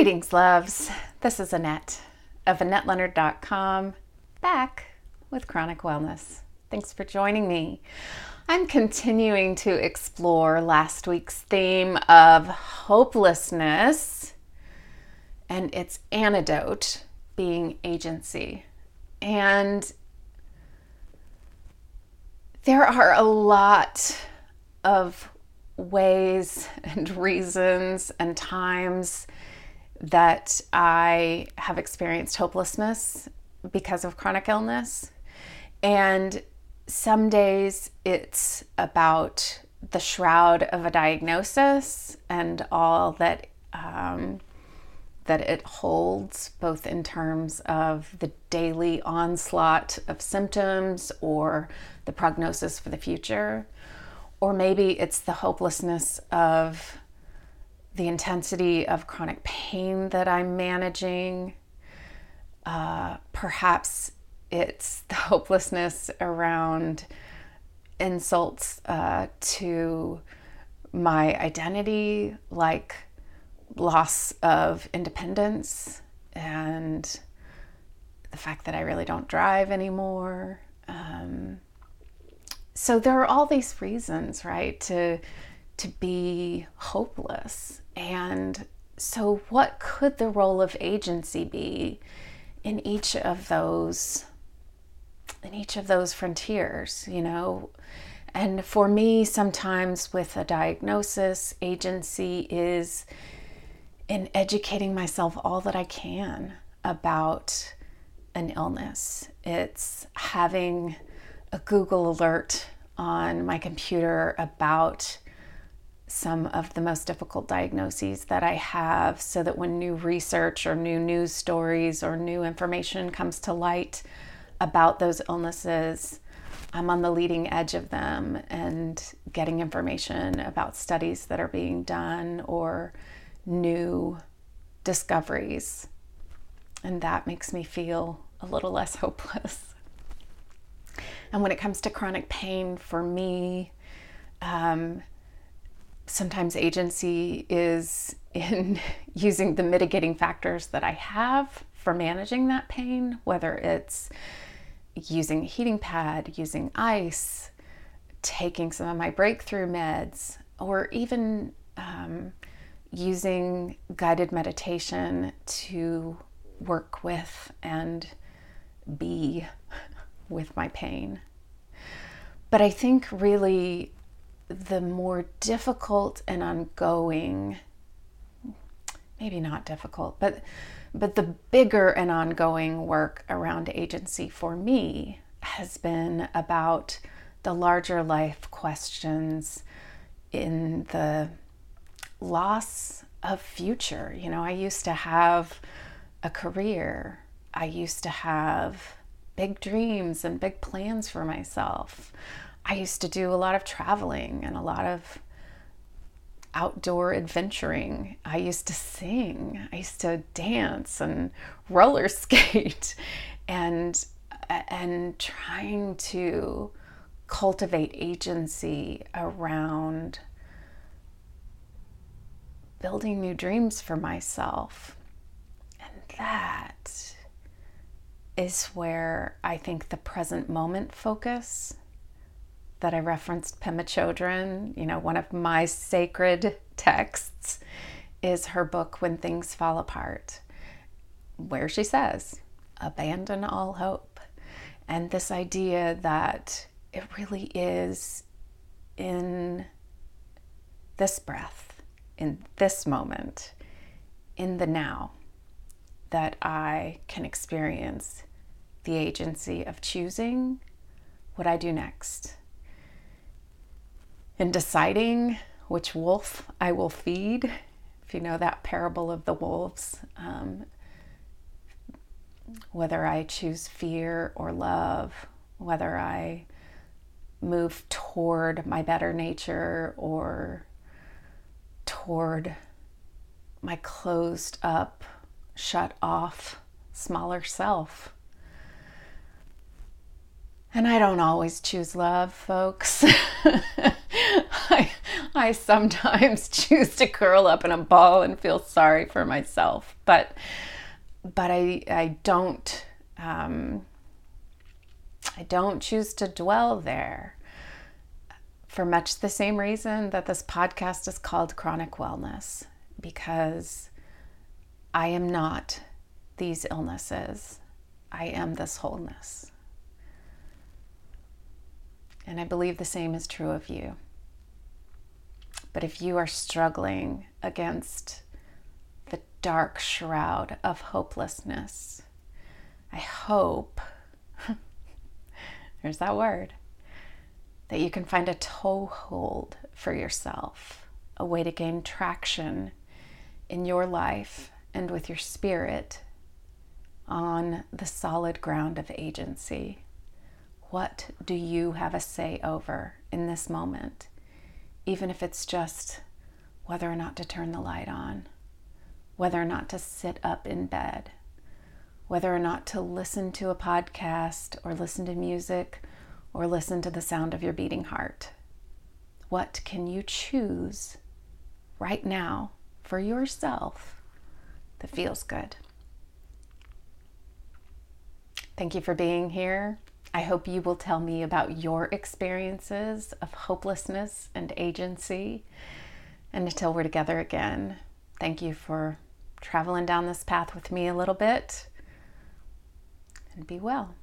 Greetings, loves. This is Annette of AnnetteLeonard.com, back with Chronic Wellness. Thanks for joining me. I'm continuing to explore last week's theme of hopelessness and its antidote being agency. And there are a lot of ways and reasons and times that I have experienced hopelessness because of chronic illness. And some days it's about the shroud of a diagnosis and all that um, that it holds, both in terms of the daily onslaught of symptoms or the prognosis for the future, or maybe it's the hopelessness of the intensity of chronic pain that I'm managing. Uh, perhaps it's the hopelessness around insults uh, to my identity, like loss of independence and the fact that I really don't drive anymore. Um, so there are all these reasons, right, to to be hopeless. And so, what could the role of agency be in each of those in each of those frontiers, you know? And for me, sometimes with a diagnosis, agency is in educating myself all that I can about an illness. It's having a Google alert on my computer about some of the most difficult diagnoses that I have so that when new research or new news stories or new information comes to light about those illnesses, I'm on the leading edge of them and getting information about studies that are being done or new discoveries. And that makes me feel a little less hopeless. And when it comes to chronic pain, for me, um, sometimes agency is in using the mitigating factors that I have for managing that pain, whether it's using a heating pad, using ice, taking some of my breakthrough meds, or even um, using guided meditation to work with and be with my pain. But I think really the more difficult and ongoing maybe not difficult but but the bigger and ongoing work around agency for me has been about the larger life questions in the loss of future. You know i used to have a career. I used to have big dreams and big plans for myself I used to do a lot of traveling and a lot of outdoor adventuring. I used to sing, I used to dance and roller skate and and trying to cultivate agency around building new dreams for myself. And that is where I think the present moment focus that I referenced Pema Chodron, you know, one of my sacred texts is her book When Things Fall Apart, where she says, abandon all hope. And this idea that it really is in this breath, in this moment, in the now, that I can experience the agency of choosing what I do next in deciding which wolf I will feed. If you know that parable of the wolves, um, whether I choose fear or love, whether I move toward my better nature or toward my closed up, shut off, smaller self. And I don't always choose love, folks. I, sometimes choose to curl up in a ball and feel sorry for myself, but but I I don't um, I don't choose to dwell there for much the same reason that this podcast is called Chronic Wellness, because I am not these illnesses. I am this wholeness. And I believe the same is true of you. But if you are struggling against the dark shroud of hopelessness, I hope, there's that word, that you can find a toehold for yourself, a way to gain traction in your life and with your spirit on the solid ground of agency. What do you have a say over in this moment? Even if it's just whether or not to turn the light on, whether or not to sit up in bed, whether or not to listen to a podcast or listen to music or listen to the sound of your beating heart. What can you choose right now for yourself that feels good? Thank you for being here. I hope you will tell me about your experiences of hopelessness and agency. And until we're together again, thank you for traveling down this path with me a little bit and be well.